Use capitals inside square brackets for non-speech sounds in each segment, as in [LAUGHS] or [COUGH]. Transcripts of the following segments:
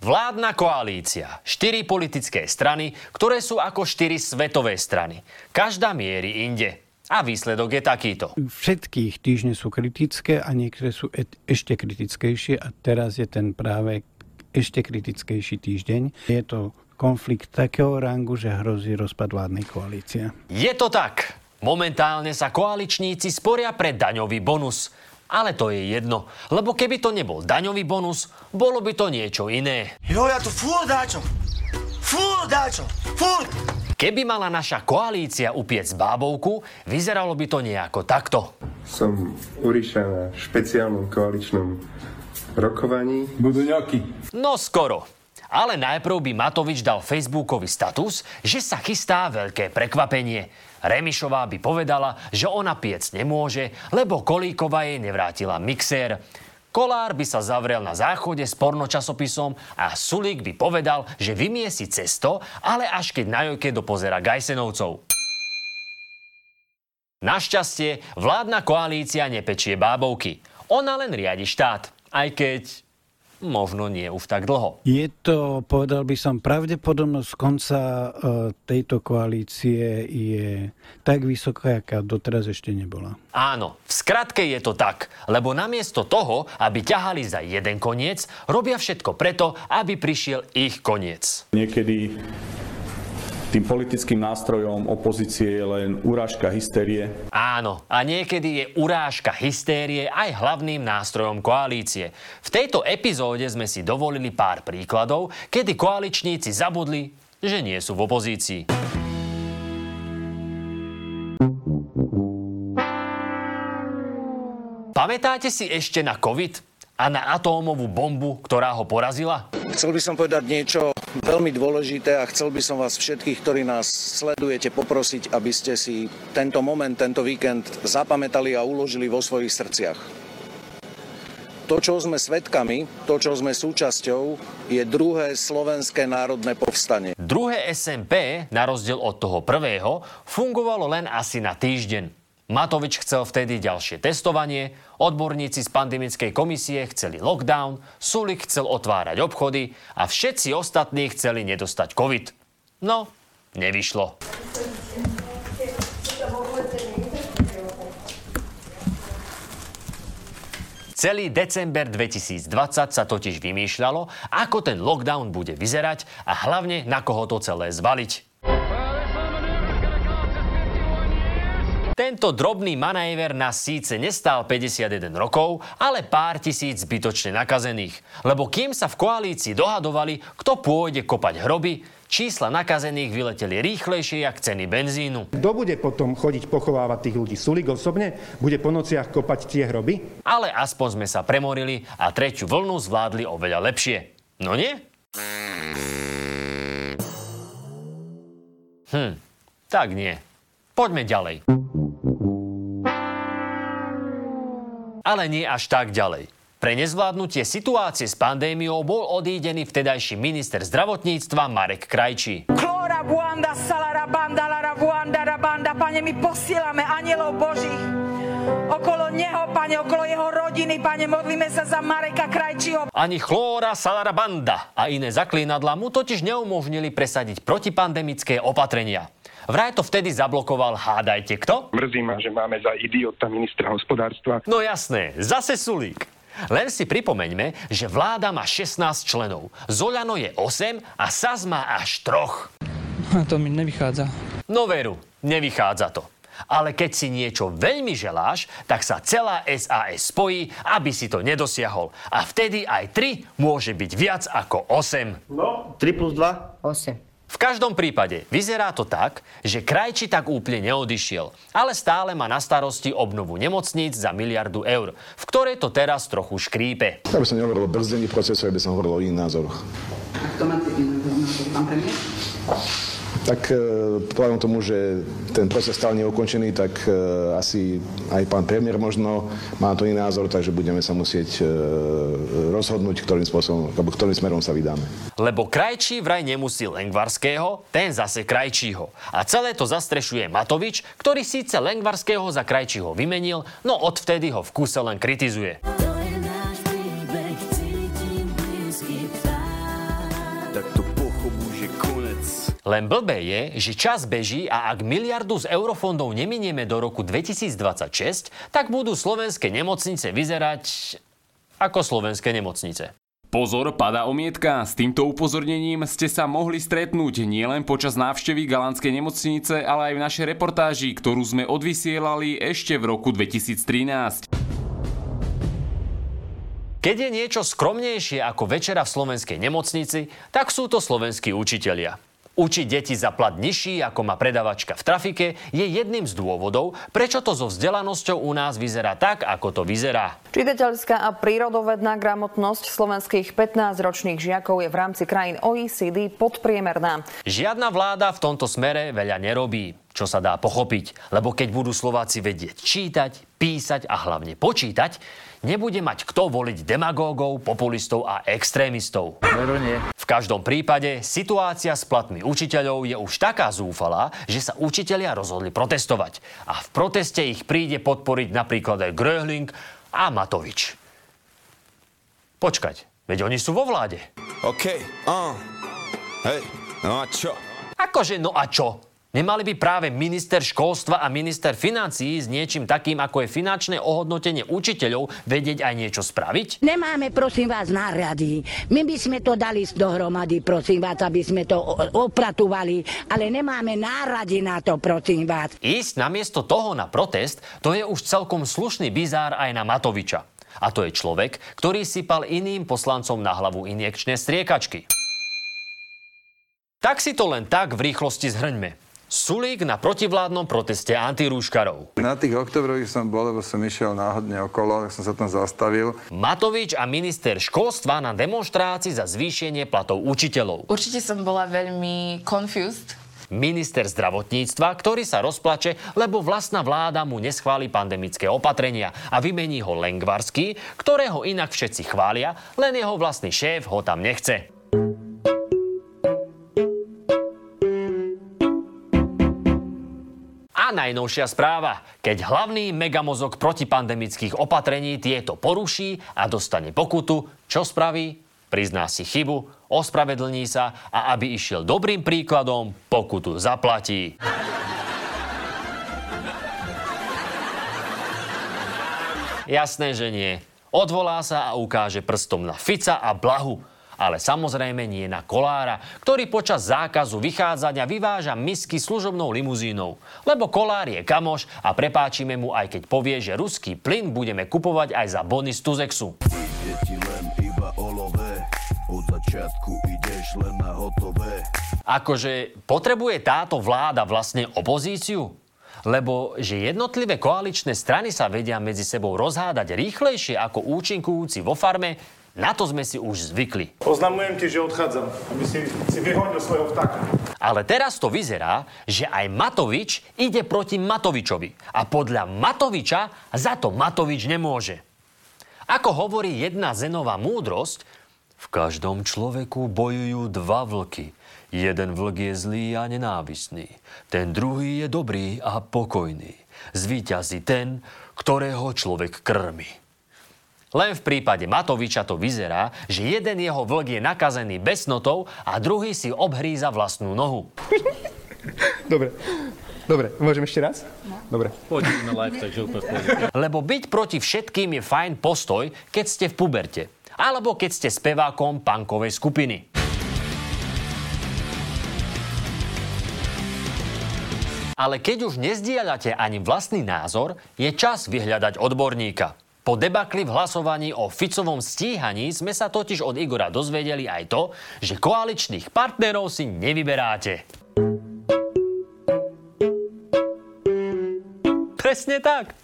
Vládna koalícia. Štyri politické strany, ktoré sú ako štyri svetové strany. Každá mierí inde. A výsledok je takýto. Všetkých týždne sú kritické a niektoré sú et, ešte kritickejšie a teraz je ten práve ešte kritickejší týždeň. Je to konflikt takého rangu, že hrozí rozpad vládnej koalície. Je to tak. Momentálne sa koaličníci sporia pre daňový bonus. Ale to je jedno, lebo keby to nebol daňový bonus, bolo by to niečo iné. Jo, ja tu furt dáčo. Furt dáčo. Furt. Keby mala naša koalícia upiec bábovku, vyzeralo by to nejako takto. Som Uriša na špeciálnom koaličnom rokovaní. Budú ňoky. No skoro. Ale najprv by Matovič dal Facebookový status, že sa chystá veľké prekvapenie. Remišová by povedala, že ona piec nemôže, lebo Kolíková jej nevrátila mixér. Kolár by sa zavrel na záchode s pornočasopisom a Sulík by povedal, že vymie si cesto, ale až keď na jojke dopozera Gajsenovcov. Našťastie, vládna koalícia nepečie bábovky. Ona len riadi štát, aj keď možno nie už tak dlho. Je to, povedal by som, pravdepodobnosť konca e, tejto koalície je tak vysoká, aká doteraz ešte nebola. Áno, v skratke je to tak, lebo namiesto toho, aby ťahali za jeden koniec, robia všetko preto, aby prišiel ich koniec. Niekedy tým politickým nástrojom opozície je len urážka hystérie. Áno, a niekedy je urážka hystérie aj hlavným nástrojom koalície. V tejto epizóde sme si dovolili pár príkladov, kedy koaličníci zabudli, že nie sú v opozícii. Pamätáte si ešte na COVID a na atómovú bombu, ktorá ho porazila? Chcel by som povedať niečo veľmi dôležité a chcel by som vás všetkých, ktorí nás sledujete, poprosiť, aby ste si tento moment, tento víkend zapamätali a uložili vo svojich srdciach. To, čo sme svetkami, to, čo sme súčasťou, je druhé slovenské národné povstanie. Druhé SMP, na rozdiel od toho prvého, fungovalo len asi na týždeň. Matovič chcel vtedy ďalšie testovanie, odborníci z pandemickej komisie chceli lockdown, Sulik chcel otvárať obchody a všetci ostatní chceli nedostať COVID. No, nevyšlo. Celý december 2020 sa totiž vymýšľalo, ako ten lockdown bude vyzerať a hlavne na koho to celé zvaliť. Tento drobný manéver nás síce nestál 51 rokov, ale pár tisíc zbytočne nakazených. Lebo kým sa v koalícii dohadovali, kto pôjde kopať hroby, čísla nakazených vyleteli rýchlejšie jak ceny benzínu. Kto bude potom chodiť pochovávať tých ľudí? Sulik osobne? Bude po nociach kopať tie hroby? Ale aspoň sme sa premorili a tretiu vlnu zvládli oveľa lepšie. No nie? Hm, tak nie. Poďme ďalej. Ale nie až tak ďalej. Pre nezvládnutie situácie s pandémiou bol odídený vtedajší minister zdravotníctva Marek Krajčí. Klóra buanda, salara banda, lara buanda, banda, pane, my posielame anielov Božích okolo neho, pane, okolo jeho rodiny, pane, modlíme sa za Mareka Krajčího. Ani chlóra, salarabanda a iné zaklínadla mu totiž neumožnili presadiť protipandemické opatrenia. Vraj to vtedy zablokoval, hádajte kto? Mrzí ma, že máme za idiota ministra hospodárstva. No jasné, zase Sulík. Len si pripomeňme, že vláda má 16 členov. Zoľano je 8 a SAS má až troch. A to mi nevychádza. No veru, nevychádza to. Ale keď si niečo veľmi želáš, tak sa celá SAS spojí, aby si to nedosiahol. A vtedy aj 3 môže byť viac ako 8. No, 3 plus 2? 8. V každom prípade vyzerá to tak, že Krajči tak úplne neodišiel, ale stále má na starosti obnovu nemocníc za miliardu eur, v ktorej to teraz trochu škrípe. Ja by som nehovoril o brzdení procesu, ja by som hovoril o iných názoroch. A kto má pán premiér? Tak vzhľadom e, tomu, že ten proces stále neukončený, tak e, asi aj pán premiér možno má to iný názor, takže budeme sa musieť e, rozhodnúť, ktorým spôsobom, alebo ktorým smerom sa vydáme. Lebo Krajčí vraj nemusí Lengvarského, ten zase Krajčího. A celé to zastrešuje Matovič, ktorý síce Lengvarského za Krajčího vymenil, no odvtedy ho v kuse len kritizuje. Len blbé je, že čas beží a ak miliardu z eurofondov neminieme do roku 2026, tak budú slovenské nemocnice vyzerať ako slovenské nemocnice. Pozor, pada omietka. S týmto upozornením ste sa mohli stretnúť nielen počas návštevy Galánskej nemocnice, ale aj v našej reportáži, ktorú sme odvysielali ešte v roku 2013. Keď je niečo skromnejšie ako večera v slovenskej nemocnici, tak sú to slovenskí učitelia. Učiť deti za plat nižší, ako má predavačka v trafike, je jedným z dôvodov, prečo to so vzdelanosťou u nás vyzerá tak, ako to vyzerá. Čitateľská a prírodovedná gramotnosť slovenských 15-ročných žiakov je v rámci krajín OECD podpriemerná. Žiadna vláda v tomto smere veľa nerobí čo sa dá pochopiť. Lebo keď budú Slováci vedieť čítať, písať a hlavne počítať, nebude mať kto voliť demagógov, populistov a extrémistov. V každom prípade situácia s platmi učiteľov je už taká zúfalá, že sa učitelia rozhodli protestovať. A v proteste ich príde podporiť napríklad aj Gröhling a Matovič. Počkať, veď oni sú vo vláde. OK, uh. hej, no a čo? Akože no a čo? Nemali by práve minister školstva a minister financií s niečím takým, ako je finančné ohodnotenie učiteľov, vedieť aj niečo spraviť? Nemáme, prosím vás, nárady. My by sme to dali dohromady, prosím vás, aby sme to opratovali, ale nemáme nárady na to, prosím vás. Ísť namiesto toho na protest, to je už celkom slušný bizár aj na Matoviča. A to je človek, ktorý sypal iným poslancom na hlavu injekčné striekačky. Tak si to len tak v rýchlosti zhrňme. Sulík na protivládnom proteste antirúškarov. Na tých oktobrových som bol, lebo som išiel náhodne okolo, tak som sa tam zastavil. Matovič a minister školstva na demonstrácii za zvýšenie platov učiteľov. Určite som bola veľmi confused. Minister zdravotníctva, ktorý sa rozplače, lebo vlastná vláda mu neschváli pandemické opatrenia a vymení ho Lengvarsky, ktorého inak všetci chvália, len jeho vlastný šéf ho tam nechce. Najnovšia správa. Keď hlavný megamozog protipandemických opatrení tieto poruší a dostane pokutu, čo spraví? Prizná si chybu, ospravedlní sa a aby išiel dobrým príkladom, pokutu zaplatí. Jasné, že nie. Odvolá sa a ukáže prstom na Fica a Blahu ale samozrejme nie na Kolára, ktorý počas zákazu vychádzania vyváža misky služobnou limuzínou. Lebo Kolár je kamoš a prepáčime mu aj keď povie, že ruský plyn budeme kupovať aj za bony z Tuzexu. od začiatku ideš len na hotové. Akože potrebuje táto vláda vlastne opozíciu? lebo že jednotlivé koaličné strany sa vedia medzi sebou rozhádať rýchlejšie ako účinkujúci vo farme, na to sme si už zvykli. Oznamujem ti, že odchádzam, aby si, si vyhodil svojho vtáka. Ale teraz to vyzerá, že aj Matovič ide proti Matovičovi. A podľa Matoviča za to Matovič nemôže. Ako hovorí jedna zenová múdrosť, v každom človeku bojujú dva vlky. Jeden vlk je zlý a nenávistný. Ten druhý je dobrý a pokojný. Zvíťazí ten, ktorého človek krmi. Len v prípade Matoviča to vyzerá, že jeden jeho vlk je nakazený besnotou a druhý si obhríza vlastnú nohu. [LAUGHS] Dobre. Dobre, môžem ešte raz? No. Dobre. Poďme na live, takže úplne Lebo byť proti všetkým je fajn postoj, keď ste v puberte. Alebo keď ste spevákom punkovej skupiny. Ale keď už nezdieľate ani vlastný názor, je čas vyhľadať odborníka. Po debakli v hlasovaní o Ficovom stíhaní sme sa totiž od Igora dozvedeli aj to, že koaličných partnerov si nevyberáte. Presne tak.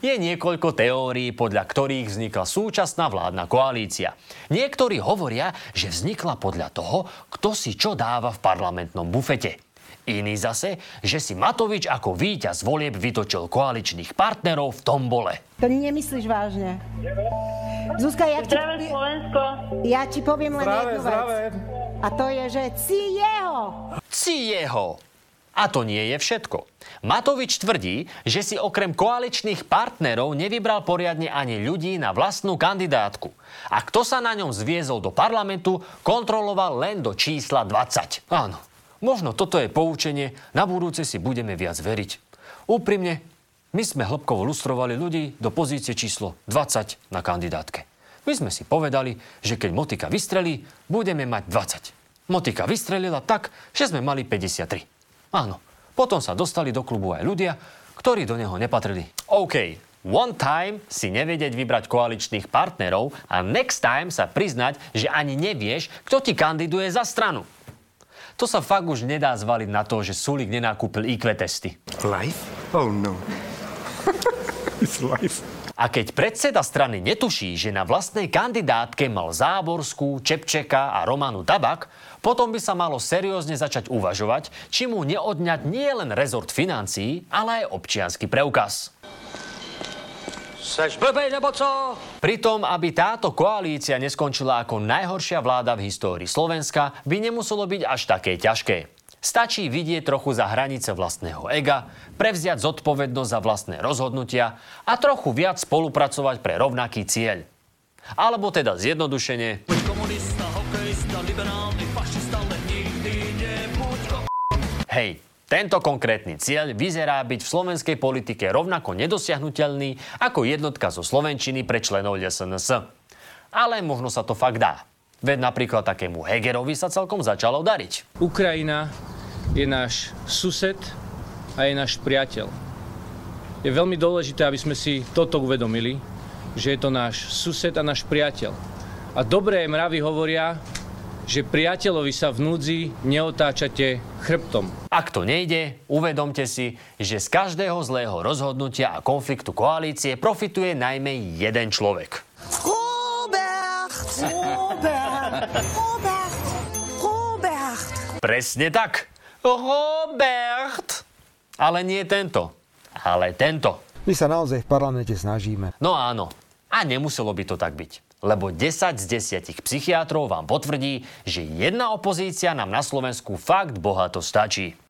Je niekoľko teórií, podľa ktorých vznikla súčasná vládna koalícia. Niektorí hovoria, že vznikla podľa toho, kto si čo dáva v parlamentnom bufete. Iný zase, že si Matovič ako víťaz volieb vytočil koaličných partnerov v tombole. To nemyslíš vážne. Zuzka, ja ti, Slovensko. ja ti poviem len zdravé, jednu zdravé. vec. A to je, že ci jeho. Ci jeho. A to nie je všetko. Matovič tvrdí, že si okrem koaličných partnerov nevybral poriadne ani ľudí na vlastnú kandidátku. A kto sa na ňom zviezol do parlamentu, kontroloval len do čísla 20. Áno, Možno toto je poučenie, na budúce si budeme viac veriť. Úprimne, my sme hĺbkovo lustrovali ľudí do pozície číslo 20 na kandidátke. My sme si povedali, že keď motika vystrelí, budeme mať 20. Motika vystrelila tak, že sme mali 53. Áno, potom sa dostali do klubu aj ľudia, ktorí do neho nepatrili. OK, one time si nevedieť vybrať koaličných partnerov a next time sa priznať, že ani nevieš, kto ti kandiduje za stranu. To sa fakt už nedá zvaliť na to, že Sulik nenakúpil IQ testy. Life? Oh no. [LAUGHS] It's life. A keď predseda strany netuší, že na vlastnej kandidátke mal Záborskú, Čepčeka a Romanu Tabak, potom by sa malo seriózne začať uvažovať, či mu neodňať nie len rezort financií, ale aj občiansky preukaz. Seš blbej nebo co? Pritom, aby táto koalícia neskončila ako najhoršia vláda v histórii Slovenska, by nemuselo byť až také ťažké. Stačí vidieť trochu za hranice vlastného ega, prevziať zodpovednosť za vlastné rozhodnutia a trochu viac spolupracovať pre rovnaký cieľ. Alebo teda zjednodušene... Hej, tento konkrétny cieľ vyzerá byť v slovenskej politike rovnako nedosiahnutelný ako jednotka zo Slovenčiny pre členov SNS. Ale možno sa to fakt dá. Veď napríklad takému Hegerovi sa celkom začalo dariť. Ukrajina je náš sused a je náš priateľ. Je veľmi dôležité, aby sme si toto uvedomili, že je to náš sused a náš priateľ. A dobré mravy hovoria, že priateľovi sa v núdzi neotáčate chrbtom. Ak to nejde, uvedomte si, že z každého zlého rozhodnutia a konfliktu koalície profituje najmä jeden človek. Robert! Robert! Robert! Robert! Presne tak. Robert! Ale nie tento. Ale tento. My sa naozaj v parlamente snažíme. No áno. A nemuselo by to tak byť lebo 10 z 10 psychiatrov vám potvrdí, že jedna opozícia nám na Slovensku fakt bohato stačí.